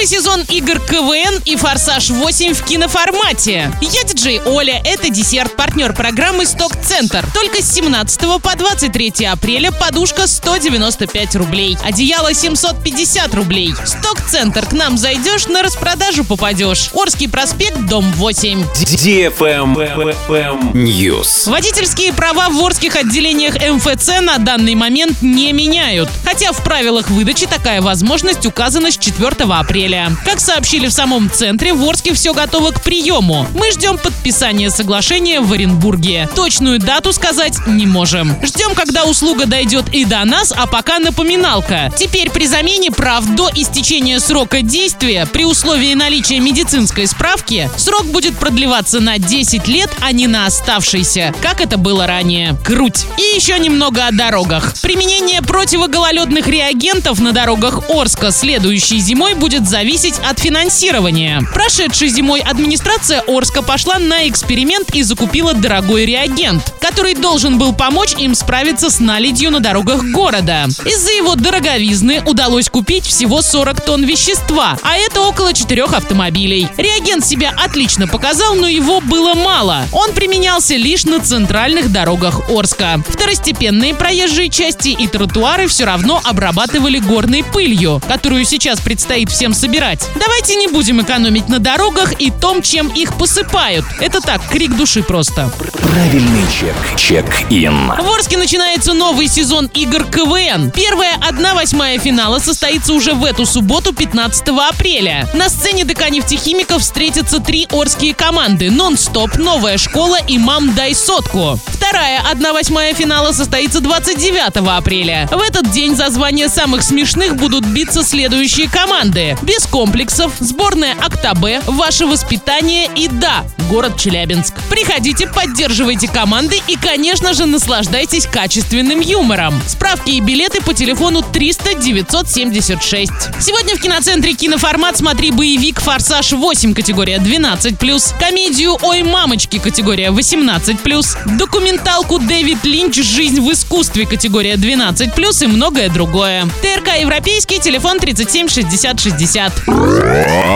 Новый сезон игр КВН и «Форсаж 8» в киноформате. Я диджей Оля, это десерт, партнер программы «Сток Центр». Только с 17 по 23 апреля подушка 195 рублей, одеяло 750 рублей. «Сток Центр» к нам зайдешь, на распродажу попадешь. Орский проспект, дом 8. News. Водительские права в Орских отделениях МФЦ на данный момент не меняют. Хотя в правилах выдачи такая возможность указана с 4 апреля. Как сообщили в самом центре, в Орске все готово к приему. Мы ждем подписания соглашения в Оренбурге. Точную дату сказать не можем. Ждем, когда услуга дойдет и до нас, а пока напоминалка. Теперь при замене прав до истечения срока действия, при условии наличия медицинской справки, срок будет продлеваться на 10 лет, а не на оставшийся, как это было ранее. Круть. И еще немного о дорогах. Применение противогололедных реагентов на дорогах Орска следующей зимой будет зависеть от финансирования. Прошедшей зимой администрация Орска пошла на эксперимент и закупила дорогой реагент, который должен был помочь им справиться с наледью на дорогах города. Из-за его дороговизны удалось купить всего 40 тонн вещества, а это около 4 автомобилей. Реагент себя отлично показал, но его было мало. Он применялся лишь на центральных дорогах Орска. Второстепенные проезжие части и тротуары все равно обрабатывали горной пылью, которую сейчас предстоит всем собирать. Давайте не будем экономить на дорогах и том, чем их посыпают. Это так, крик души просто. Правильный чек. Чек-ин. В Орске начинается новый сезон игр КВН. Первая 1-8 финала состоится уже в эту субботу, 15 апреля. На сцене ДК нефтехимиков встретятся три орские команды «Нон-стоп», «Новая школа» и «Мам, дай сотку». Вторая 1-8 финала состоится 29 апреля. В этот день за звание самых смешных будут биться следующие команды. Без комплексов, сборная Актабе, Ваше воспитание и да, город Челябинск. Приходите, поддерживайте команды и, конечно же, наслаждайтесь качественным юмором. Справки и билеты по телефону 300 976. Сегодня в киноцентре киноформат смотри боевик «Форсаж 8» категория 12+, комедию «Ой, мамочки» категория 18+, документалку «Дэвид Линч. Жизнь в искусстве» категория 12+, и многое другое. ТРК «Европейский», телефон 37 60 60.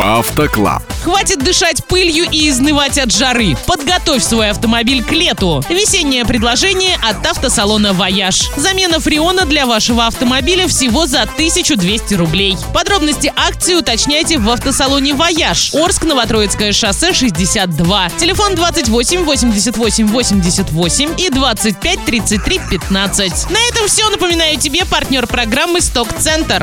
Автоклаб. Хватит дышать пылью и изнывать от жары. Подготовь свой автомобиль к лету. Весеннее предложение от автосалона «Вояж». Замена фреона для вашего автомобиля всего за 1200 рублей. Подробности акции уточняйте в автосалоне «Вояж». Орск, Новотроицкое шоссе, 62. Телефон 28 88 88 и 25 33 15. На этом все. Напоминаю тебе партнер программы «Сток Центр».